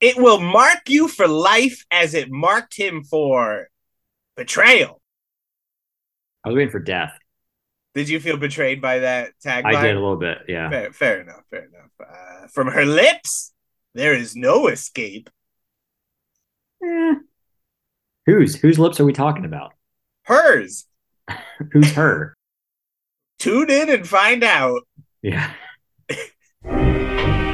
It will mark you for life as it marked him for betrayal. I was waiting for death. Did you feel betrayed by that tagline? I did a little bit. Yeah. Fair, fair enough. Fair enough. Uh, from her lips, there is no escape. Eh. Whose whose lips are we talking about? Hers. Who's her? Tune in and find out. Yeah.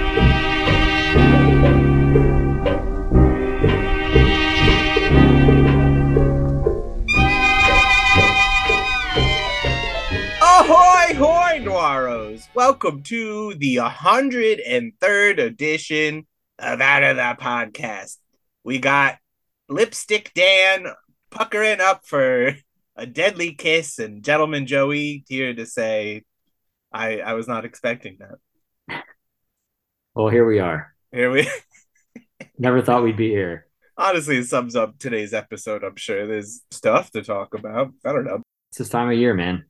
Noiros! Welcome to the 103rd edition of Out of the Podcast. We got Lipstick Dan puckering up for a deadly kiss, and Gentleman Joey here to say, I, I was not expecting that. Well, here we are. Here we Never thought we'd be here. honestly it sums up today's episode. I'm sure there's stuff to talk about. I don't know. It's this time of year, man.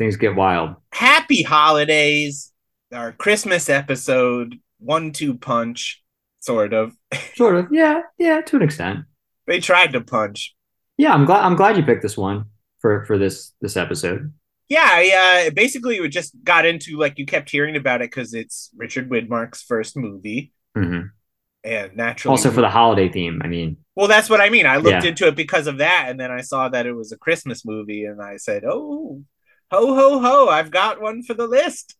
Things get wild. Happy holidays! Our Christmas episode, one two punch, sort of. Sort of. Yeah. Yeah. To an extent. They tried to punch. Yeah. I'm glad. I'm glad you picked this one for for this this episode. Yeah, I, uh, basically we just got into like you kept hearing about it because it's Richard Widmark's first movie, hmm and naturally, Also for the holiday theme. I mean, well, that's what I mean. I looked Yeah. into it because of that, and then I saw that it was a Christmas movie, and I said, "Oh, ho ho ho! I've got one for the list."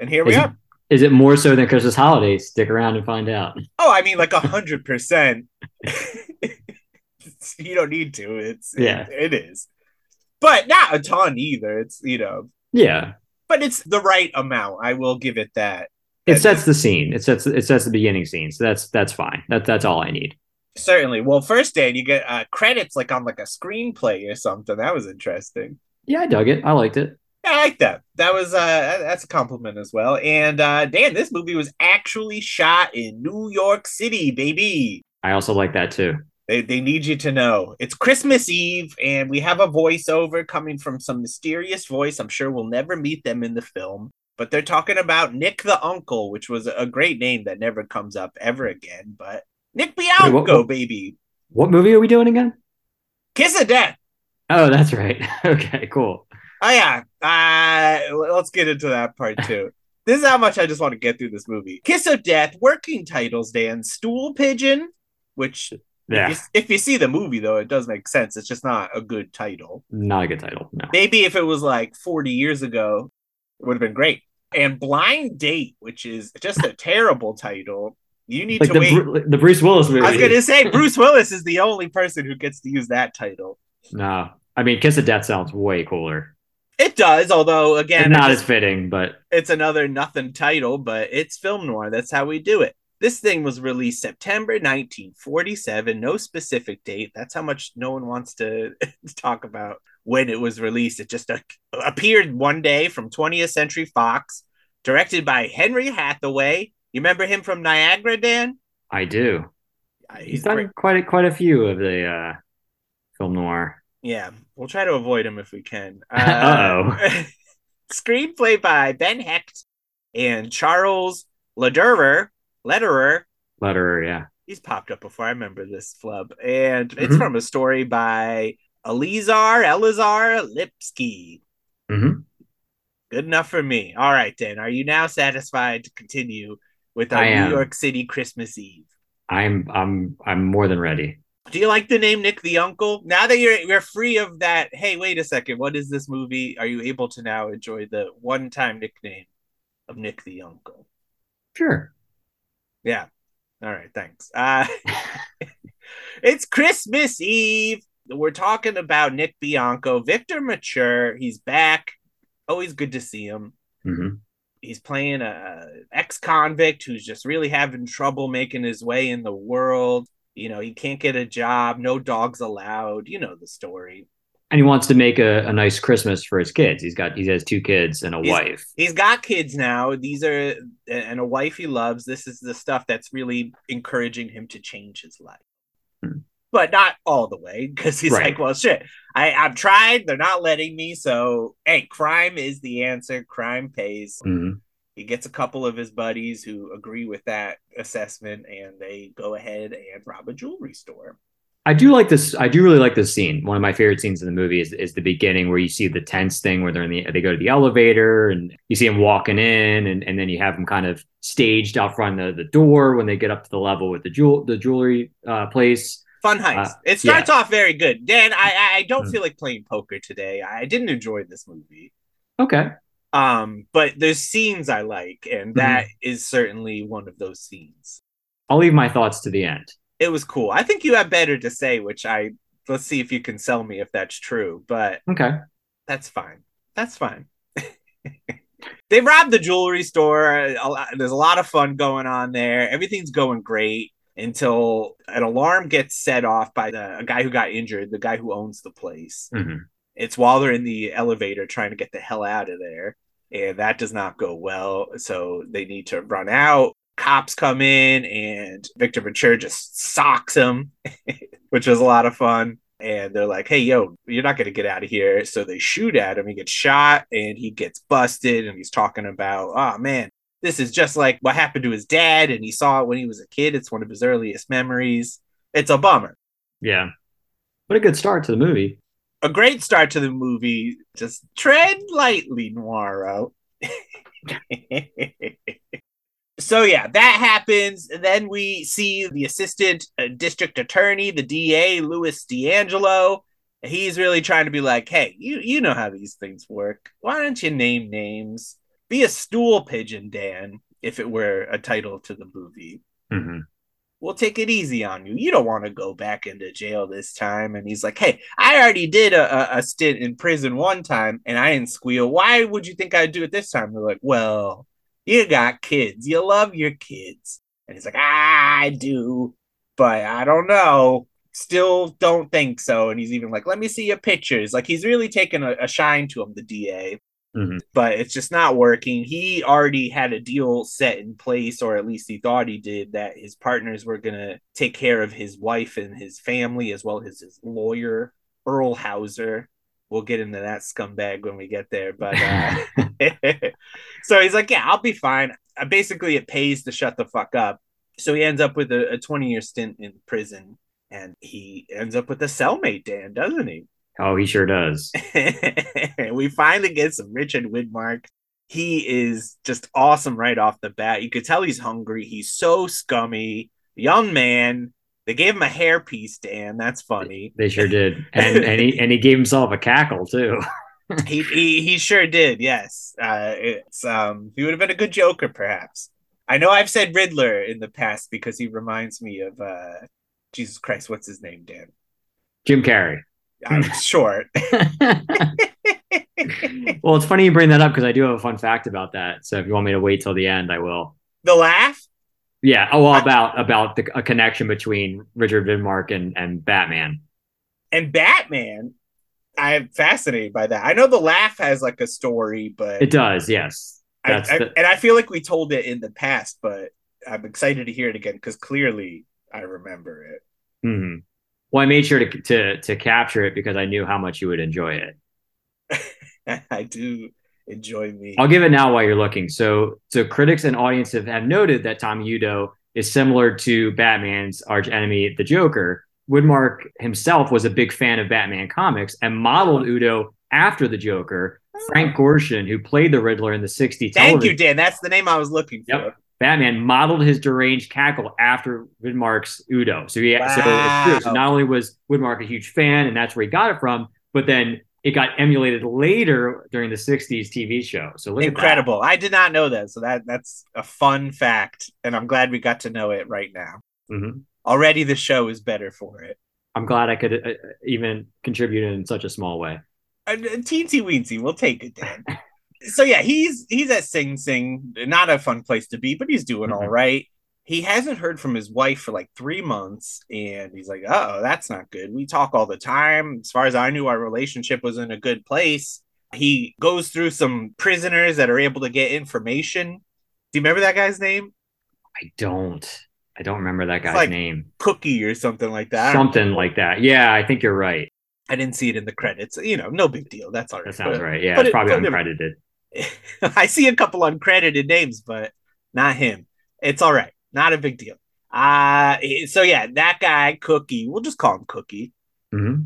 And here we Is are. is it more so than Christmas holidays? Stick around and find out. Oh, I mean, like a hundred percent. You don't need to. It's Yeah. it, it is, but not a ton either. It's you know, Yeah. but it's the right amount. I will give it that. It That- sets the scene. It sets it sets the beginning scene. So that's that's fine. That that's all I need. Certainly. Well, first Dan, you get uh, credits like on like a screenplay or something. That was interesting. Yeah, I dug it. I liked it. I like that. That was uh that's a compliment as well. And uh Dan, this movie was actually shot in New York City, baby. I also like that too. They, they need you to know it's Christmas Eve, and we have a voiceover coming from some mysterious voice. I'm sure we'll never meet them in the film, but they're talking about Nick the Uncle, which was a great name that never comes up ever again. But Nick Bianco, what- what- baby, What movie are we doing again? kiss of death. Oh, that's right. okay, cool. Oh yeah, uh, let's get into that part too. this is how much I just want to get through this movie. Kiss of Death, working titles, Dan. Stool Pigeon, which Yeah, if, you, if you see the movie though, it does make sense. It's just not a good title. not a good title. No. Maybe if it was like 40 years ago, it would have been great. And Blind Date, which is just a terrible title. You need Like to the wait. Bru- the Bruce Willis movie. I was gonna say Bruce Willis is the only person who gets to use that title. No, I mean, Kiss of Death sounds way cooler. It does, although again, And not it as fitting, but it's another nothing title, but it's film noir. That's how we do it. This thing was released September 1947, no specific date. That's how much no one wants to talk about when it was released. It just uh, appeared one day from 20th Century Fox, directed by Henry Hathaway. You remember him from Niagara, Dan? I do. Uh, He's He's done great. quite a, quite a few of the uh, film noir. Yeah, we'll try to avoid him if we can. Uh-oh. screenplay by Ben Hecht and Charles Lederer. Lederer. Letterer, yeah. He's popped up before. I remember this flub. And it's Mhm. from a story by Elizar Elizar Lipsky. Mhm. Good enough for me. All right, Dan. Are you now satisfied to continue with our New. York City Christmas Eve? I'm I'm I'm more than ready. Do you like the name Nick the Uncle? Now that you're you're free of that, hey, wait a second, what is this movie? Are you able to now enjoy the one-time nickname of Nick the Uncle? Sure. Yeah. All right, thanks. Uh it's Christmas Eve. We're talking about Nick Bianco, Victor Mature. He's back. Always good to see him. hmm He's playing a ex-convict who's just really having trouble making his way in the world. You know, he can't get a job, no dogs allowed. You know the story. And he wants to make a, a nice Christmas for his kids. He's got he has two kids and a He's- wife. He's got kids now. These are and a wife he loves. This is the stuff that's really encouraging him to change his life. Hmm. But not all the way, because he's Right. like, well, shit. I, I've tried. They're not letting me. So, hey, crime is the answer. Crime pays. Mhm. He gets a couple of his buddies who agree with that assessment, and they go ahead and rob a jewelry store. I do like this. I do really like this scene. One of my favorite scenes in the movie is, is the beginning where you see the tense thing where they're in the they go to the elevator and you see him walking in and, and then you have them kind of staged out front of the, the door when they get up to the level with the jewel the jewelry uh, place. Fun heist. Uh, it starts yeah. off very good. Dan, I I don't mm. feel like playing poker today. I didn't enjoy this movie. Okay. Um, but there's scenes I like, and that mm. is certainly one of those scenes. I'll leave my thoughts to the end it was cool. I think you have better to say, which I let's see if you can sell me if that's true. But okay, that's fine. That's fine. they robbed the jewelry store. There's a lot of fun going on there. Everything's going great until an alarm gets set off by the a guy who got injured, the guy who owns the place. Mm-hmm. It's while they're in the elevator trying to get the hell out of there. And that does not go well. So they need to run out cops come in and Victor Ventura just socks him, which was a lot of fun. And they're like, hey, yo, you're not going to get out of here. So they shoot at him. He gets shot and he gets busted. And he's talking about, oh, man, this is just like what happened to his dad. And he saw it when he was a kid. It's one of his earliest memories. It's a bummer. Yeah. What a good start to the movie. A great start to the movie. Just tread lightly, Noiro. so yeah, that happens. Then we see the assistant uh, district attorney, the DA, Louis D'Angelo. He's really trying to be like, hey, you you know how these things work. Why don't you name names? Be a stool pigeon, Dan. If it were a title to the movie, mm-hmm. We'll take it easy on you. You don't want to go back into jail this time. And he's like, hey, I already did a, a stint in prison one time, and I didn't squeal. Why would you think I'd do it this time? They're like, well you got kids. You love your kids. And he's like, ah, I do, but I don't know. Still don't think so. And he's even like, let me see your pictures. Like he's really taken a, a shine to him, the DA. Mm-hmm. But it's just not working. He already had a deal set in place, or at least he thought he did, that his partners were going to take care of his wife and his family, as well as his lawyer, Earl Howser we'll get into that scumbag when we get there. But uh, so he's like, yeah, I'll be fine. Uh, basically, it pays to shut the fuck up. So he ends up with a, a 20 year stint in prison and he ends up with a cellmate, Dan, doesn't he? Oh, he sure does. we finally get some Richard Widmark. He is just awesome right off the bat. You could tell he's hungry. He's so scummy. Young man, they gave him a hairpiece, Dan. That's funny. They sure did, and and he and he gave himself a cackle too. he, he he sure did. Yes, uh, it's um he would have been a good Joker, perhaps. I know I've said Riddler in the past because he reminds me of uh Jesus Christ. What's his name, Dan? Jim Carrey. I'm short. well, it's funny you bring that up because I do have a fun fact about that. So if you want me to wait till the end, I will. The laugh? Yeah. Oh, well, about about the, a connection between Richard Widmark and and Batman. And Batman, I'm fascinated by that. I know the laugh has like a story, but it does. Yes. I, I, the... and I feel like we told it in the past, but I'm excited to hear it again because clearly I remember it. Mm-hmm. Well, I made sure to, to to capture it because I knew how much you would enjoy it. I do enjoy me. I'll give it now while you're looking. So, so critics and audience have, have noted that Tommy Udo is similar to Batman's arch enemy, the Joker. Widmark himself was a big fan of Batman comics and modeled Udo after the Joker. Oh. Frank Gorshin, who played the Riddler in the 60s. Thank you, Dan. That's the name I was looking for. Yep. Batman modeled his deranged cackle after Widmark's Udo. So he wow. so it's true. So not only was Widmark a huge fan, and that's where he got it from, but then it got emulated later during the 60s TV show. So incredible. I did not know that. So that that's a fun fact. And I'm glad we got to know it right now. Mm-hmm. Already the show is better for it. I'm glad I could uh, even contribute in such a small way. Uh, teensy weensy, we'll take it, Dan. so yeah, he's he's at Sing Sing, not a fun place to be, but he's doing mm-hmm. all right. He hasn't heard from his wife for like three months and he's like oh that's not good. We talk all the time. As far as i knew our relationship was in a good place. He goes through some prisoners that are able to get information. Do you remember that guy's name? I don't. I don't remember that guy's like name. Cookie or something like that. Something like that. Yeah i think you're right. I didn't see it in the credits. You know no big deal. That's all right that sounds but, right. Yeah it's probably uncredited I see a couple uncredited names, but not him. It's all right. Not a big deal. Uh so yeah, that guy, Cookie, we'll just call him Cookie. Mm-hmm.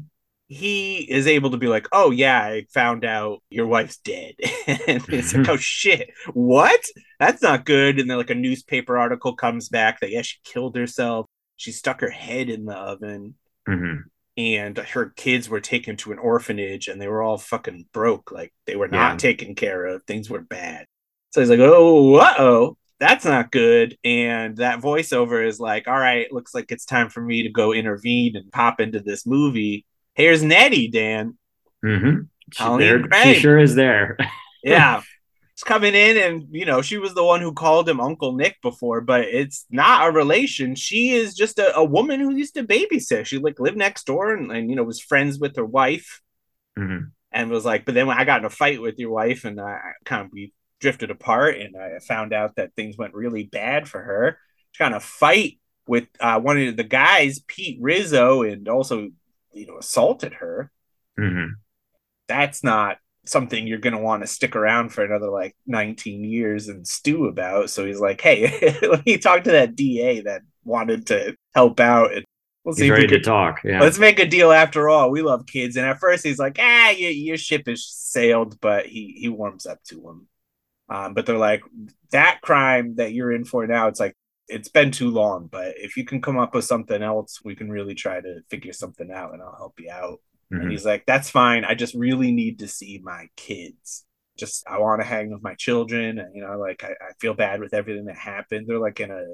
He is able to be like, Oh yeah, I found out your wife's dead. and it's like, oh shit, what? That's not good. And then like a newspaper article comes back that yeah, she killed herself. She stuck her head in the oven. Mm-hmm. And her kids were taken to an orphanage and they were all fucking broke. Like they were not Yeah. taken care of. Things were bad. So he's like, oh, uh oh, that's not good. And that voiceover is like, all right, looks like it's time for me to go intervene and pop into this movie. Here's Nettie, Dan. Mm-hmm. She, there, she sure is there. Yeah. Coming in and, you know, she was the one who called him Uncle Nick before, but it's not a relation. She is just a, a woman who used to babysit. She like lived next door and, and you know, was friends with her wife Mhm. and was like, but then when I got in a fight with your wife and I, kind of we drifted apart and I found out that things went really bad for her. She kind of fight with uh, one of the guys, Pete Rizzo, and also, you know, assaulted her. Mhm. That's not something you're going to want to stick around for another like 19 years and stew about. So he's like, hey, let me talk to that DA that wanted to help out. And we'll see He's if we ready to can talk. Yeah. let's make a deal after all. We love kids. And at first he's like, ah, your, your ship is sailed, but he, he warms up to him. Um, but they're like, that crime that you're in for now, it's like, it's been too long, but if you can come up with something else, we can really try to figure something out and I'll help you out. Mhm. And he's like, that's fine. I just really need to see my kids. Just, I want to hang with my children. And, you know, like, I, I feel bad with everything that happened. They're like in a,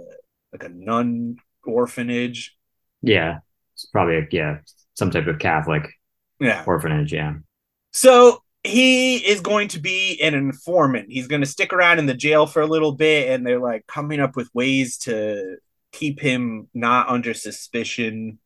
like a nun orphanage. Yeah. It's probably a, yeah some type of Catholic Yeah. orphanage. Yeah. So he is going to be an informant. He's going to stick around in the jail for a little bit, and they're like coming up with ways to keep him not under suspicion.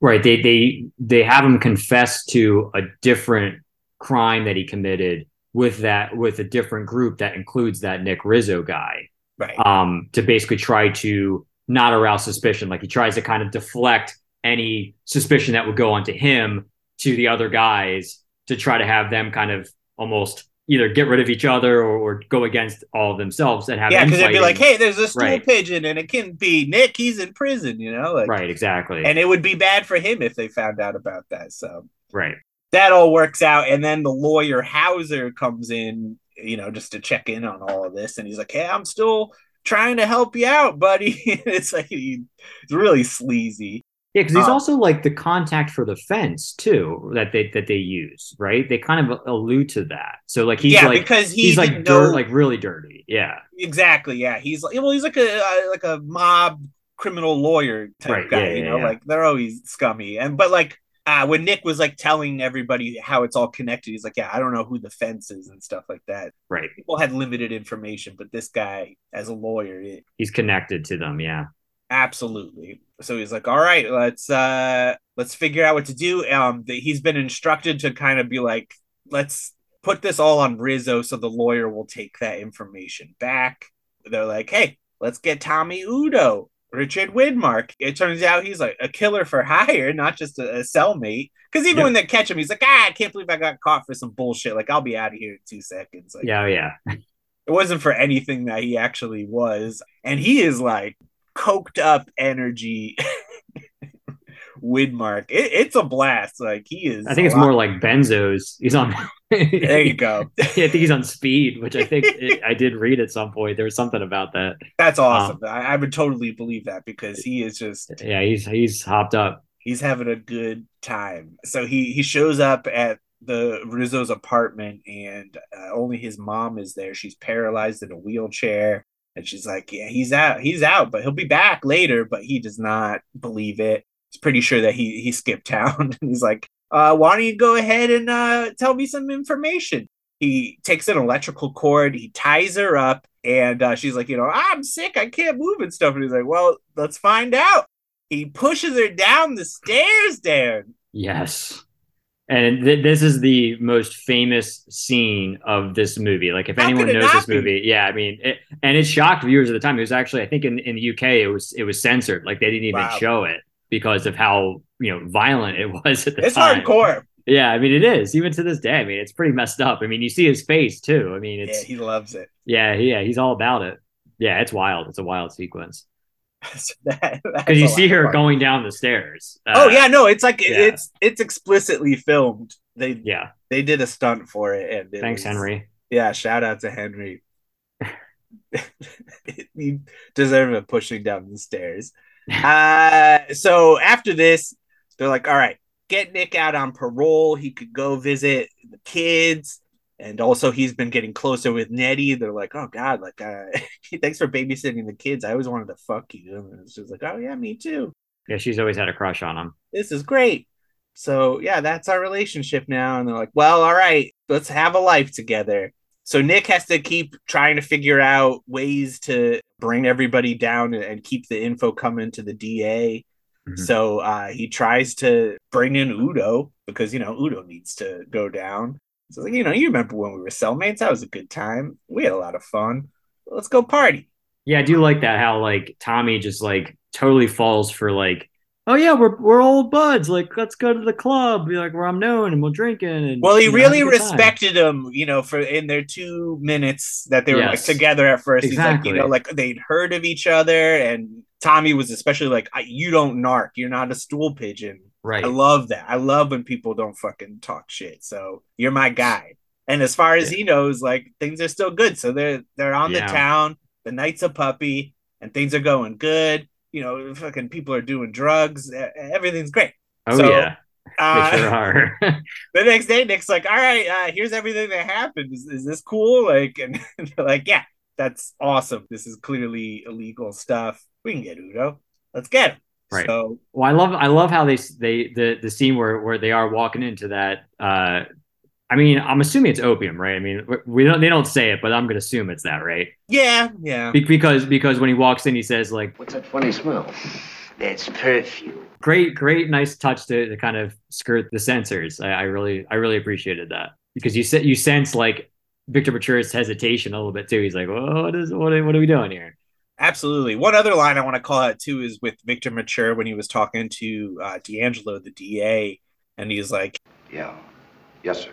Right. They they they have him confess to a different crime that he committed with that with a different group that includes that Nick Rizzo guy. Right. Um, to basically try to not arouse suspicion. Like he tries to kind of deflect any suspicion that would go onto him to the other guys to try to have them kind of almost either get rid of each other or, or go against all of themselves and have yeah, because they'd be like, "Hey, there's a stool Right. pigeon, and it can be Nick. He's in prison," you know, like, right, exactly. and it would be bad for him if they found out about that. So right. that all works out, and then the lawyer Howser comes in, you know, just to check in on all of this, and he's like, "Hey, I'm still." Trying to help you out, buddy. it's like he, it's really sleazy. Yeah, because he's Uh, also like the contact for the fence too that they that they use, right? They kind of allude to that. So like he's yeah, like because he he's like dirt, know- like really dirty. Yeah, exactly. Yeah, he's like well, he's like a like a mob criminal lawyer type Right, guy. yeah, you yeah, know, yeah. like they're always scummy. And but like uh, when Nick was like telling everybody how it's all connected, he's like, yeah, I don't know who the fence is and stuff like that. right. People had limited information, but this guy, as a lawyer, it, He's connected to them. Yeah, absolutely. So he's like, all right, let's uh let's figure out what to do. Um, the, he's been instructed to kind of be like, let's put this all on Rizzo, so the lawyer will take that information back. They're like, hey, let's get Tommy Udo, Richard Widmark. It turns out he's like a killer for hire, not just a, a cellmate. Because even Yep. when they catch him, he's like, ah, I can't believe I got caught for some bullshit. Like, I'll be out of here in two seconds. Like, yeah, yeah. it wasn't for anything that he actually was. And he is like coked up energy. Widmark. It, it's a blast. Like he is. I think it's lot- more like benzos. He's on. There you go. I think he's on speed, which I think it, I did read at some point. There was something about that. That's Um, awesome. I, I would totally believe that because he is just Yeah, he's he's hopped up. he's having a good time. So he he shows up at the Rizzo's apartment and uh, only his mom is there. She's paralyzed in a wheelchair and she's like, "Yeah, he's out. He's out, but he'll be back later." But he does not believe it. He's pretty sure that he he skipped town. and he's like, uh, "Why don't you go ahead and uh, tell me some information?" He takes an electrical cord, he ties her up, and uh, she's like, "You know, I'm sick. I can't move and stuff." And he's like, "Well, let's find out." He pushes her down the stairs, Dan. Yes. And th- this is the most famous scene of this movie. Like, if How anyone knows this movie, yeah, I mean, it, and it shocked viewers at the time. It was actually, I think, in, in the UK, it was it was censored. Like, they didn't even Wow. show it because of how you know violent it was at the It's time. It's hardcore. Yeah, I mean it is even to this day. I mean it's pretty messed up. I mean you see his face too. I mean it's yeah, he loves it. yeah yeah he's all about it. Yeah, it's wild. It's a wild sequence So that- because you see her fun. going down the stairs. Uh, oh yeah, no, it's like yeah. it's it's explicitly filmed. They yeah. they did a stunt for it, and it Thanks, was- Henry. Yeah, shout out to Henry. you deserve a pushing down the stairs. Uh, so after this, they're like, all right, get Nick out on parole. He could go visit the kids. And also, he's been getting closer with Nettie. They're like, oh, God, like, uh, thanks for babysitting the kids. I always wanted to fuck you. And it's just like, oh, yeah, me too. Yeah, she's always had a crush on him. This is great. So, yeah, that's our relationship now. And they're like, well, all right, let's have a life together. So Nick has to keep trying to figure out ways to bring everybody down and, keep the info coming to the DA. Mhm. So uh, he tries to bring in Udo because you know Udo needs to go down. So like, you know, you remember when we were cellmates? That was a good time. We had a lot of fun. Let's go party. Yeah, I do like that how like Tommy just like totally falls for like, oh yeah, we're we're old buds. Like let's go to the club, be like where I'm known and we're drinking and Well, he really time. respected him, you know, for in their two minutes that they were like together at first. He's Exactly. like, you know, like they'd heard of each other, and Tommy was especially like, "I- "You don't narc. You're not a stool pigeon." Right. I love that. I love when people don't fucking talk shit. So you're my guy. And as far as Yeah. he knows, like things are still good. So they're they're on Yeah. the town. The night's a puppy, and things are going good. You know, fucking people are doing drugs. Everything's great. oh so, yeah, Uh, they sure are. the next day, Nick's like, "All right, uh, here's everything that happened. Is, is this cool?" Like, and they're like, "Yeah, that's awesome. This is clearly illegal stuff. We can get Udo. Let's get him." Right. So well, I love I love how they they the the scene where where they are walking into that. uh I mean, I'm assuming it's opium, right? I mean, we- we don't they don't say it, but I'm gonna assume it's that, right? yeah, yeah. Be- because because when he walks in, he says like, What's that funny smell? That's perfume. great, great, nice touch to, to kind of skirt the censors. I, I really, I really appreciated that because you said you sense like Victor Mature's hesitation a little bit too. He's like, well, what is what are, what are we doing here? Absolutely. One other line I want to call out too is with Victor Mature when he was talking to uh, D'Angelo, the DA, and he's like, Yeah. Yes, sir.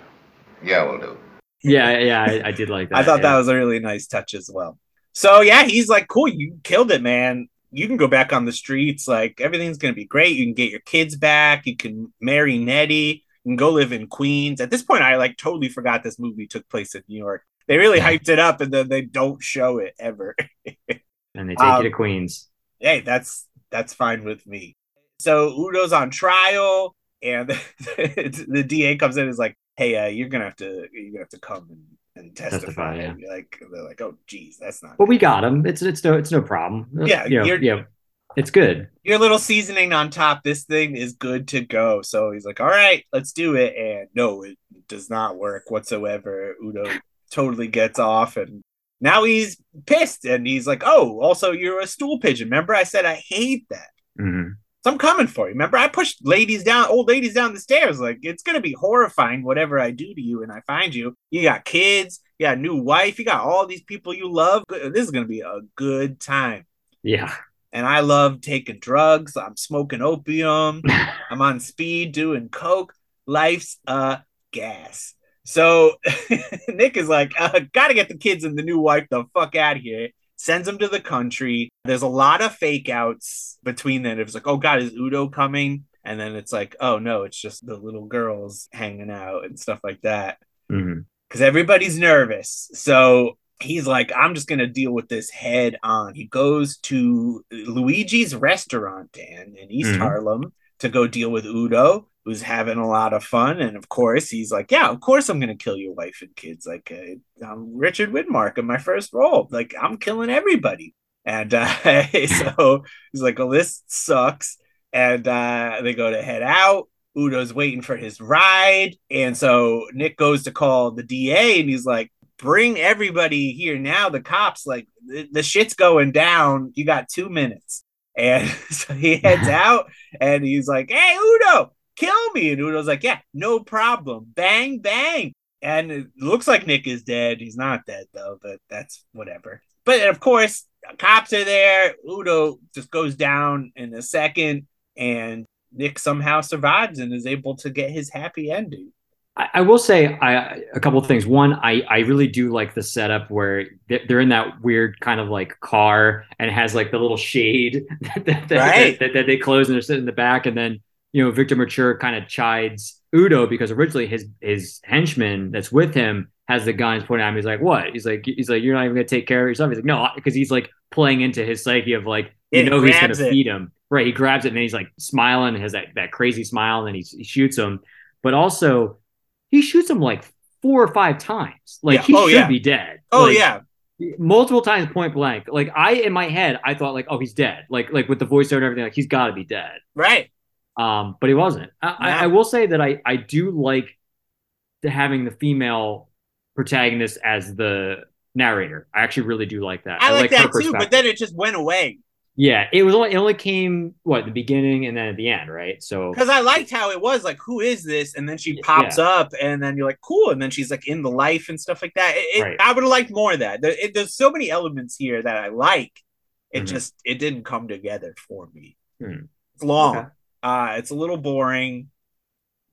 Yeah, we'll do. Yeah, yeah, I, I did like that. I thought yeah. that was a really nice touch as well. So yeah, he's like, cool, you killed it, man. You can go back on the streets. Like everything's gonna be great. You can get your kids back. You can marry Nettie. You can go live in Queens. At this point, I like totally forgot this movie took place in New York. They really hyped it up, and then they don't show it ever. and they take um, you to Queens. hey, that's that's fine with me. So Udo's on trial, and the, the DA comes in and is like, "Hey, uh, you're gonna have to you're gonna have to come and, and testify." Testify, yeah. And like they're like, "Oh, geez, that's not." But we got him. It's it's no it's no problem. Yeah, you know, you're- yeah, it's good. Your little seasoning on top. This thing is good to go. So he's like, "All right, let's do it." And no, it does not work whatsoever. Udo totally gets off, and now he's pissed, and he's like, "Oh, also you're a stool pigeon. Remember, I said I hate that." Mhm. So I'm coming for you. Remember, I pushed ladies down, old ladies down the stairs. Like it's gonna be horrifying, whatever I do to you, and I find you. You got kids, you got a new wife, you got all these people you love. This is gonna be a good time. Yeah, And I love taking drugs. I'm smoking opium. I'm on speed doing coke. Life's a gas. So Nick is like, uh, gotta get the kids and the new wife the fuck out of here. Sends them to the country. There's a lot of fake outs between them. It's like, oh god, is Udo coming? And then it's like, oh no, it's just the little girls hanging out and stuff like that because everybody's nervous. So he's like, I'm just gonna deal with this head on. He goes to Luigi's restaurant, Dan, in East Mhm. Harlem to go deal with Udo, who's having a lot of fun. And of course, he's like, Yeah, of course I'm gonna kill your wife and kids. Like uh, I'm Richard Widmark in my first role. Like I'm killing everybody. And uh, so he's like, Oh, this sucks. And uh, they go to head out. Udo's waiting for his ride. And so Nick goes to call the DA and he's like, bring everybody here now. The cops, like, the, the shit's going down. You got two minutes. And so he heads out and he's like, hey, Udo, kill me. And Udo's like, yeah, no problem. Bang, bang. And it looks like Nick is dead. He's not dead, though, but that's whatever. But of course, cops are there. Udo just goes down in a second. And Nick somehow survives and is able to get his happy ending. I, I will say I, a couple of things. One, I, I really do like the setup where they're in that weird kind of like car and has like the little shade that, that, Right. that, that they close and they're sitting in the back. And then, you know, Victor Mature kind of chides Udo because originally his his henchman that's with him has the guns pointed at him. He's like, "What?" He's like, "He's like, you're not even gonna take care of yourself." He's like, "No," because he's like playing into his psyche of like, you It know, he's gonna it. feed him. Right? He grabs it and then he's like smiling, has that that crazy smile, and then he, he shoots him. But also, he shoots him like four or five times. Like Yeah. he Oh, should yeah. be dead. Oh Like, yeah, multiple times point blank. Like I in my head, I thought like, oh, he's dead. Like like with the voiceover and everything, like he's got to be dead. right. Um, but he wasn't. I, I, Yeah. I will say that I I do like the having the female protagonist as the narrator. I actually really do like that. I, like, her that too, but then it just went away yeah, it was only it only came what the beginning and then at the end, right? So because I liked how it was like, who is this? And then she pops up, and then you're like, cool, and then she's like in the life and stuff like that. It, it- Right. I would have liked more of that. There, it, there's so many elements here that I like. It Mhm. just it didn't come together for me. Hmm. It's long. Okay. Uh, it's a little boring,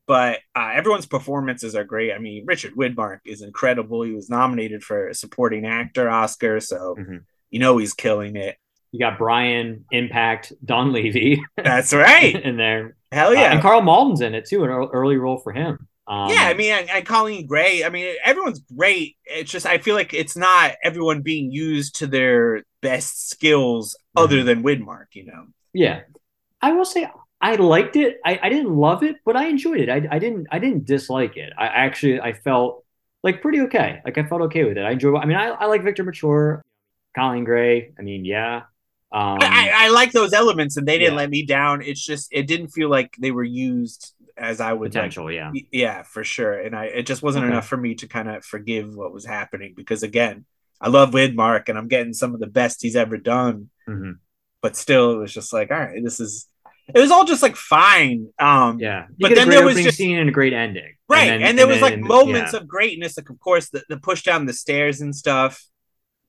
but uh, everyone's performances are great. I mean, Richard Widmark is incredible. He was nominated for a supporting actor Oscar, so Mhm. you know he's killing it. you got Brian Impact, Don Levy That's right. in there. Hell Uh, yeah. and Karl Malden's in it too, an early role for him. Um, yeah, I mean, and, Coleen Gray. I mean, everyone's great. It's just I feel like it's not everyone being used to their best skills, other than Widmark. You know, yeah. I will say I liked it. I, I didn't love it, but I enjoyed it. I, I didn't I didn't dislike it. I actually I felt like pretty okay. Like I felt okay with it. I enjoy. I mean, I, I like Victor Mature, Coleen Gray. I mean, yeah. Um, I, I like those elements, and they didn't yeah. let me down. It's just it didn't feel like they were used as I would like. potential, yeah. Yeah, for sure. And I it just wasn't Okay. enough for me to kind of forgive what was happening because again, I love Widmark and I'm getting some of the best he's ever done, Mhm. but still it was just like, all right, this is it was all just like fine. Um Yeah, you But then there was just- scene and a great ending, right. And, then- there was like then- moments yeah. of greatness, like of course the, the push down the stairs and stuff.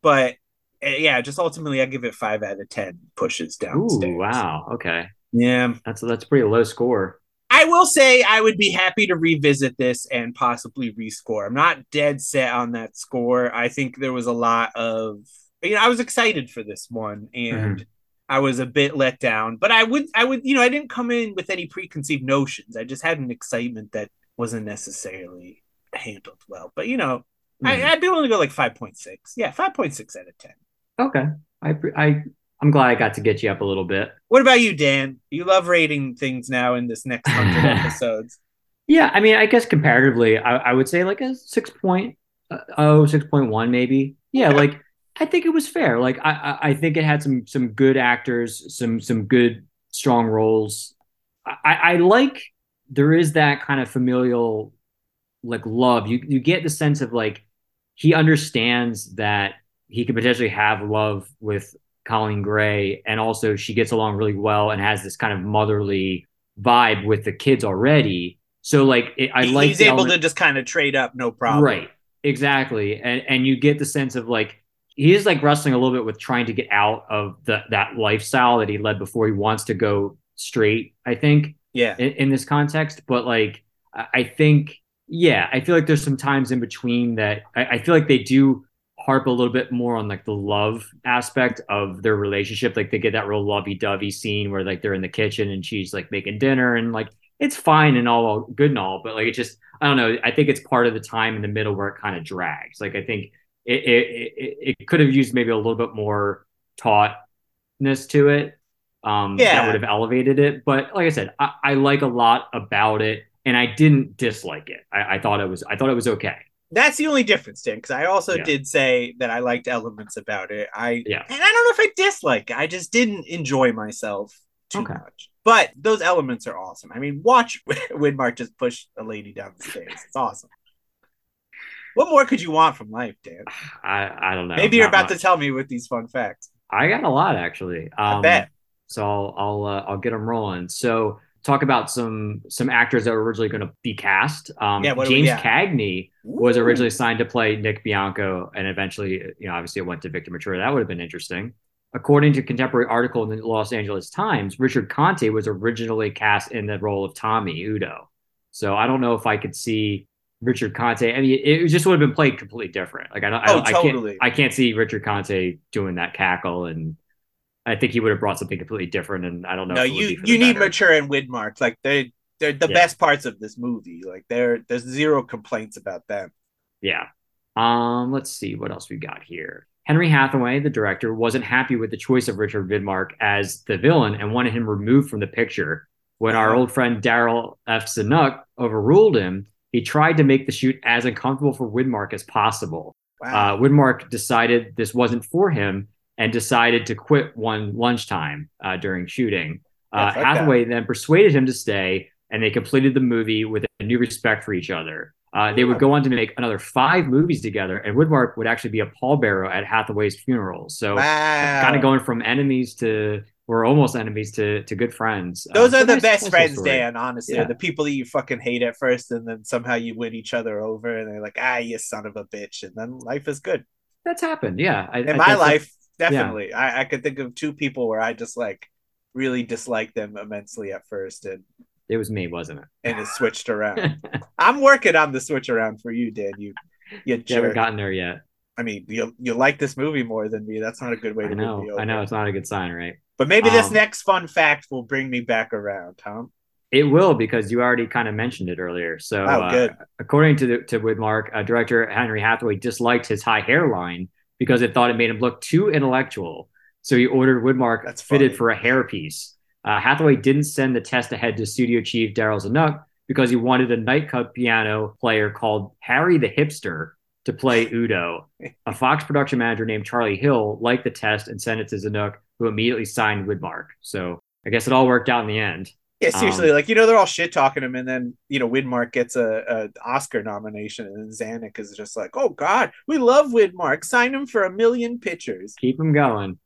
But uh, yeah, just ultimately I give it five out of ten pushes down. Ooh, wow. Okay, Yeah. that's that's a pretty low score. I will say I would be happy to revisit this and possibly rescore. I'm not dead set on that score. I think there was a lot of you know, I was excited for this one and I was a bit let down. But I would I would, you know, I didn't come in with any preconceived notions. I just had an excitement that wasn't necessarily handled well. But you know, Mhm. I, I'd be willing to go like five point six. Yeah, five point six out of ten. Okay, I I I'm glad I got to get you up a little bit. What about you, Dan? You love rating things now in this next hundred episodes. Yeah, I mean, I guess comparatively, I, I would say like a six point oh, 6.1 maybe. Yeah, Okay. like I think it was fair. Like I, I I think it had some some good actors, some some good strong roles. I, I like there is that kind of familial like love. You you get the sense of like he understands that he could potentially have love with Coleen Gray, and also she gets along really well and has this kind of motherly vibe with the kids already. So like it, I He- like he's able element- to just kind of trade up, no problem. Right. Exactly. And and you get the sense of like he is like wrestling a little bit with trying to get out of the that lifestyle that he led before he wants to go straight, I think, Yeah. in, in this context. But like I think, yeah, I feel like there's some times in between that I, I feel like they do harp a little bit more on like the love aspect of their relationship. Like they get that real lovey dovey scene where like they're in the kitchen and she's like making dinner and like it's fine and all good and all, but like it just I don't know. I think it's part of the time in the middle where it kind of drags. Like I think it it, it, it could have used maybe a little bit more tautness to it. Um, Yeah. that would have elevated it. But like I said, I, I like a lot about it, and I didn't dislike it. I, I thought it was I thought it was okay. That's the only difference, Dan, because I also Yeah. did say that I liked elements about it. I Yeah. and I don't know if I dislike it. I just didn't enjoy myself too Okay. much. But those elements are awesome. I mean, watch Widmark just push a lady down the stairs. It's awesome. What more could you want from life, Dan? I I don't know. Maybe you're about to tell me with these fun facts. I got a lot actually. Um, I bet. So I'll I'll uh, I'll get them rolling. So talk about some some actors that were originally going to be cast. Um, Yeah, we James got? Cagney was originally signed to play Nick Bianco, and eventually, you know, obviously it went to Victor Mature. That would have been interesting. according to a contemporary article in the Los Angeles Times, Richard Conte was originally cast in the role of Tommy Udo. So I don't know if I could see Richard Conte. I mean, it just would have been played completely different. Like I don't, Oh, I, I totally. can't, I can't see Richard Conte doing that cackle, and I think he would have brought something completely different. And I don't know. no, you you need better. mature and Widmark. Like they they're the Yeah. best parts of this movie. Like there there's zero complaints about them. Yeah. Um, let's see what else we got here. Henry Hathaway, the director, wasn't happy with the choice of Richard Widmark as the villain and wanted him removed from the picture. When our old friend Darryl F. Zanuck overruled him, he tried to make the shoot as uncomfortable for Widmark as possible. Wow. Uh, Widmark decided this wasn't for him and decided to quit one lunchtime uh, during shooting. Uh. Hathaway then persuaded him to stay, and they completed the movie with a new respect for each other. Uh, they would go on to make another five movies together, and Widmark would actually be a pallbearer at Hathaway's funeral. So, wow. kind of going from enemies to or almost enemies to to good friends. Uh, Those so are the best friends, story. Dan. Honestly, Yeah. the people that you fucking hate at first, and then somehow you win each other over, and they're like, "Ah, you son of a bitch," and then life is good. That's happened. Yeah, I, In I- my life, definitely, I, I could think of two people where I just like really disliked them immensely at first, and it was me, wasn't it? and it switched around. I'm working on the switch around for you, Dan. You, you You haven't gotten there yet. I mean, you you like this movie more than me. That's not a good way to I know. I know. It's not a good sign, right? But maybe this Um, next fun fact will bring me back around, Tom. It will because you already kind of mentioned it earlier. So, Oh, uh, according to the, to Widmark, uh, director Henry Hathaway disliked his high hairline because it thought it made him look too intellectual. So he ordered Widmark That's fitted funny. for a hairpiece. Uh, Hathaway didn't send the test ahead to studio chief Darryl Zanuck because he wanted a nightclub piano player called Harry the Hipster to play Udo. A Fox production manager named Charlie Hill liked the test and sent it to Zanuck, who immediately signed Widmark. So I guess it all worked out in the end. Yeah, seriously, Um, like you know, they're all shit talking him, and then you know, Widmark gets a, a Oscar nomination, and Zanuck is just like, "Oh God, we love Widmark. Sign him for a million pictures." Keep him going.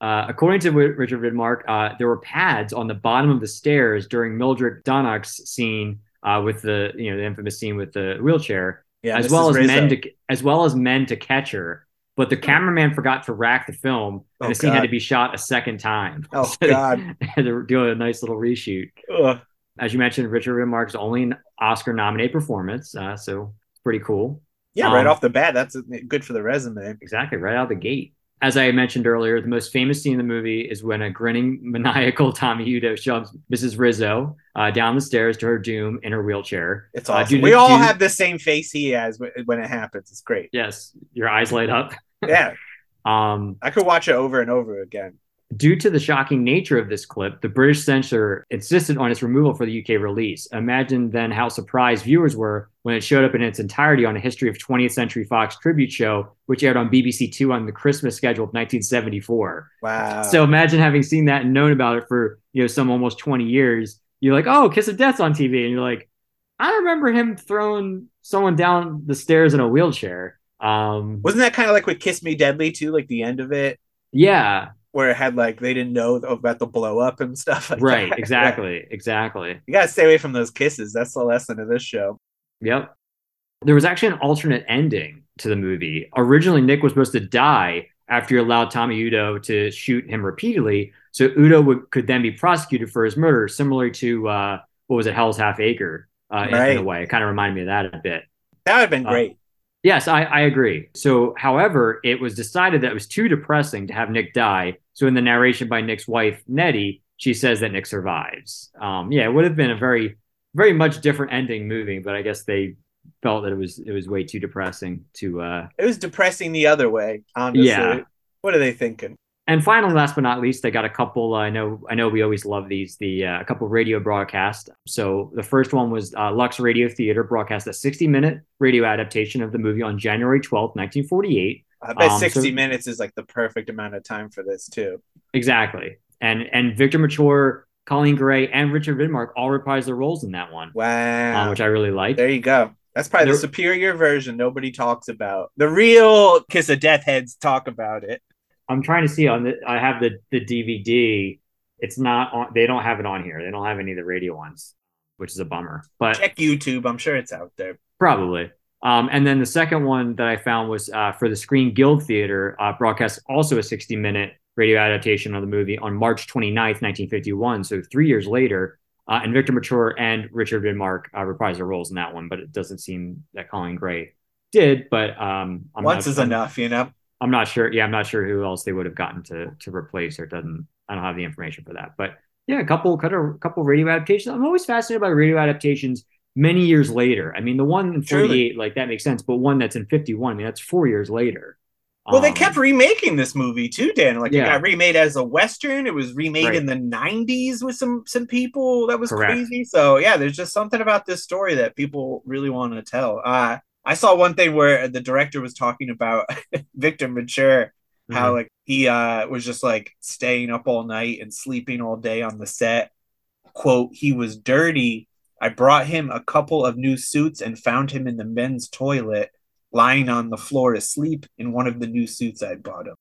Uh, according to Richard Widmark, uh, there were pads on the bottom of the stairs during Mildred Dunnock's scene uh, with the you know the infamous scene with the wheelchair, Yeah, as well as Rizzo. men to as well as men to catch her. But the cameraman forgot to rack the film, and Oh, the scene had to be shot a second time. Oh, So they God. had to do a nice little reshoot. Ugh. As you mentioned, Richard Widmark's only an Oscar-nominated performance, uh, so pretty cool. Yeah, right Um, off the bat, that's good for the resume. Exactly, right out the gate. As I mentioned earlier, the most famous scene in the movie is when a grinning, maniacal Tommy Udo shoves Mrs. Rizzo uh, down the stairs to her doom in her wheelchair. It's Uh, awesome. do- we all have the same face he has when it happens. It's great. Yes, your eyes light up. Yeah, Um, I could watch it over and over again. due to the shocking nature of this clip, the British censor insisted on its removal for the UK release. Imagine then how surprised viewers were when it showed up in its entirety on a History of 20th Century Fox tribute show, which aired on BBC Two on the Christmas schedule of 1974. Wow. So imagine having seen that and known about it for you know some almost 20 years. You're like, oh, Kiss of Death's on TV, and you're like, I remember him throwing someone down the stairs in a wheelchair. Um, wasn't that kind of like with Kiss Me Deadly too? Like the end of it, yeah, where it had like they didn't know about the blow up and stuff. Like right, that. exactly, exactly. You gotta stay away from those kisses. That's the lesson of this show. Yep. There was actually an alternate ending to the movie. Originally, Nick was supposed to die after you allowed Tommy Udo to shoot him repeatedly. So Udo would, could then be prosecuted for his murder, similar to uh, what was it, Hell's Half Acre, uh, in- in, Right. a way. It kind of reminded me of that a bit. That would have been Uh, great. Yes, I, I agree. So, however, it was decided that it was too depressing to have Nick die. So, in the narration by Nick's wife, Nettie, she says that Nick survives. Um, yeah, it would have been a very, very much different ending movie, but I guess they felt that it was it was way too depressing to. Uh... it was depressing the other way. Honestly, Yeah. what are they thinking? And finally, last but not least, I got a couple. Uh, I know, I know, we always love these. The uh, a couple radio broadcasts. So the first one was uh, Lux Radio Theater broadcast a 60-minute radio adaptation of the movie on January twelfth, nineteen forty-eight. I bet Um, so- sixty minutes is like the perfect amount of time for this too. Exactly. And and Victor Mature, Coleen Gray, and Richard Widmark all reprised their roles in that one, Wow, um, which I really liked. there you go. That's probably the superior version. Nobody talks about the real Kiss of Death heads. Talk about it. I'm trying to see on the I have the the DVD. It's not on. They don't have it on here. They don't have any of the radio ones, which is a bummer. But Check YouTube. I'm sure it's out there. Probably. Um, and then the second one that I found was uh, for the Screen Guild Theater uh, broadcast, also a 60 minute radio adaptation of the movie on March 29th, 1951. So three years later, uh, and Victor Mature and Richard Widmark uh, reprised their roles in that one, but it doesn't seem that Colin Gray did. But um, I'm once not, is I'm, enough, you know. I'm not sure. Yeah, I'm not sure who else they would have gotten to to replace, or doesn't. I don't have the information for that. But yeah, a couple, a couple radio adaptations. I'm always fascinated by radio adaptations many years later. I mean, the one in 48, Truly. like that makes sense, but one that's in 51, I mean, that's four years later. Well, um, they kept remaking this movie too, Dan. Like yeah. it got remade as a western. It was remade right. in the '90s with some some people. That was Correct. crazy. So yeah, there's just something about this story that people really want to tell. Uh, I saw one thing where the director was talking about Victor Mature, mm-hmm. how like he uh, was just like staying up all night and sleeping all day on the set. "Quote: He was dirty. I brought him a couple of new suits and found him in the men's toilet." lying on the floor asleep in one of the new suits I bought him.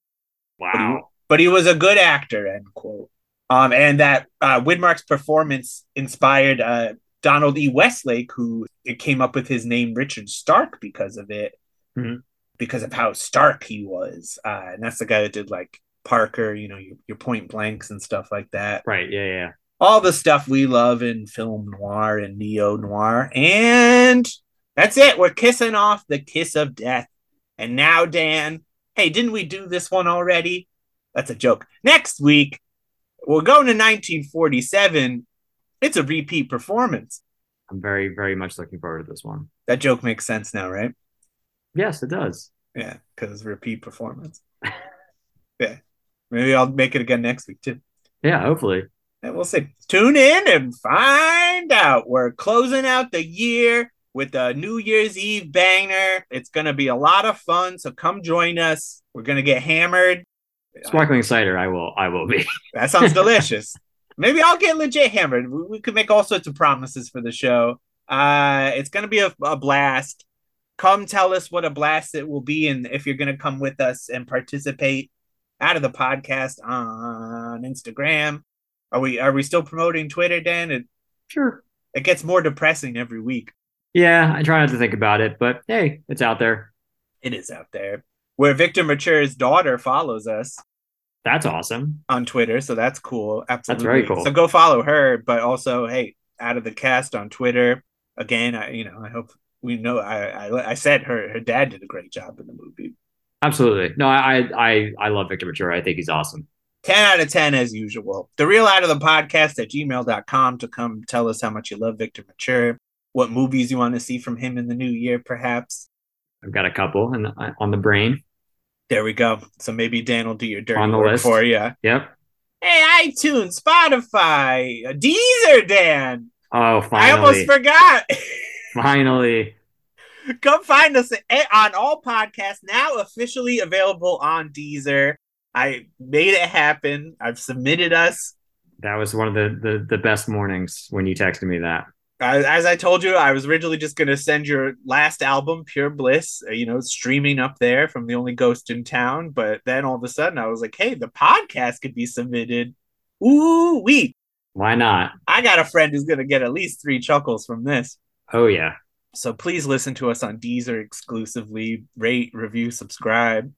Wow. But he, but he was a good actor, end quote. Um, and that uh, Widmark's performance inspired uh, Donald E. Westlake, who it came up with his name Richard Stark because of it, mm-hmm. because of how stark he was. Uh, and that's the guy that did like Parker, you know, your, your point blanks and stuff like that. Right. Yeah. Yeah. All the stuff we love in film noir and neo noir. And that's it. We're kissing off the kiss of death. And now, Dan, hey, didn't we do this one already? That's a joke. Next week, we're going to 1947. It's a repeat performance. I'm very, very much looking forward to this one. That joke makes sense now, right? Yes, it does. Yeah, because repeat performance. yeah. Maybe I'll make it again next week, too. Yeah, hopefully. And we'll see. Tune in and find out. We're closing out the year with a New Year's Eve banger. It's going to be a lot of fun. So come join us. We're going to get hammered. Sparkling cider, I will. I will be. that sounds delicious. Maybe I'll get legit hammered. We, we, could make all sorts of promises for the show. Uh, it's going to be a, a blast. Come tell us what a blast it will be, and if you're going to come with us and participate out of the podcast on Instagram. Are we are we still promoting Twitter, Dan? It, sure. It gets more depressing every week. Yeah, I try not to think about it, but hey, it's out there. It is out there. Where Victor Mature's daughter follows us. That's awesome. On Twitter, so that's cool. Absolutely. That's very cool. So go follow her, but also, hey, out of the cast on Twitter. Again, I you know, I hope we know I I, I said her her dad did a great job in the movie. Absolutely. No, I I I love Victor Mature. I think he's awesome. 10 out of 10 as usual. The real out of the podcast at gmail.com to come tell us how much you love Victor Mature what movies you want to see from him in the new year, perhaps. I've got a couple and on the brain. There we go. So maybe Dan will do your dirty on the work list. for you. Yep. Hey, iTunes, Spotify, uh, Deezer, Dan. Oh, finally. I almost forgot. finally. Come find us on all podcasts now officially available on Deezer. I made it happen. I've submitted us. That was one of the, the, the best mornings when you texted me that as I told you, I was originally just going to send your last album, Pure Bliss, uh, you know, streaming up there from the only ghost in town. But then all of a sudden, I was like, hey, the podcast could be submitted. Ooh, wee. Why not? I got a friend who's going to get at least three chuckles from this. Oh, yeah. So please listen to us on Deezer exclusively. Rate, review, subscribe.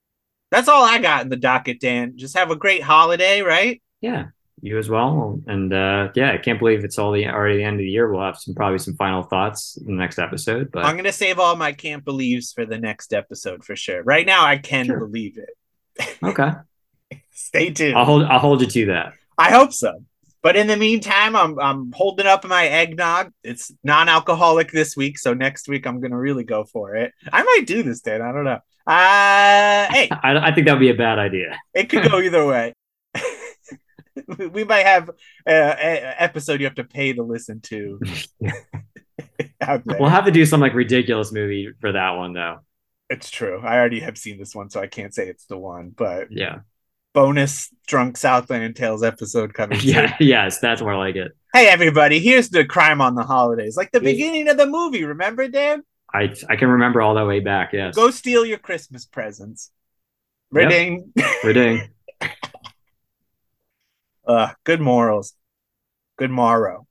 That's all I got in the docket, Dan. Just have a great holiday, right? Yeah you as well. And uh, yeah, I can't believe it's all the already the end of the year. We'll have some probably some final thoughts in the next episode. But I'm gonna save all my can't believes for the next episode for sure. Right now, I can sure. believe it. Okay. Stay tuned. I'll hold I'll hold you to that. I hope so. But in the meantime, I'm I'm holding up my eggnog. It's non-alcoholic this week, so next week I'm gonna really go for it. I might do this, Dan. I don't know. Uh, hey, I, I think that would be a bad idea. it could go either way. we might have an episode you have to pay to listen to. we'll have to do some like ridiculous movie for that one though. It's true. I already have seen this one, so I can't say it's the one. But yeah, bonus drunk Southland Tales episode coming. yeah, yes, that's more like it. Hey everybody, here's the crime on the holidays, like the beginning of the movie. Remember, Dan? I I can remember all that way back. Yes. Go steal your Christmas presents. Ridding. Yep. Ridding. Uh, good morals. Good morrow.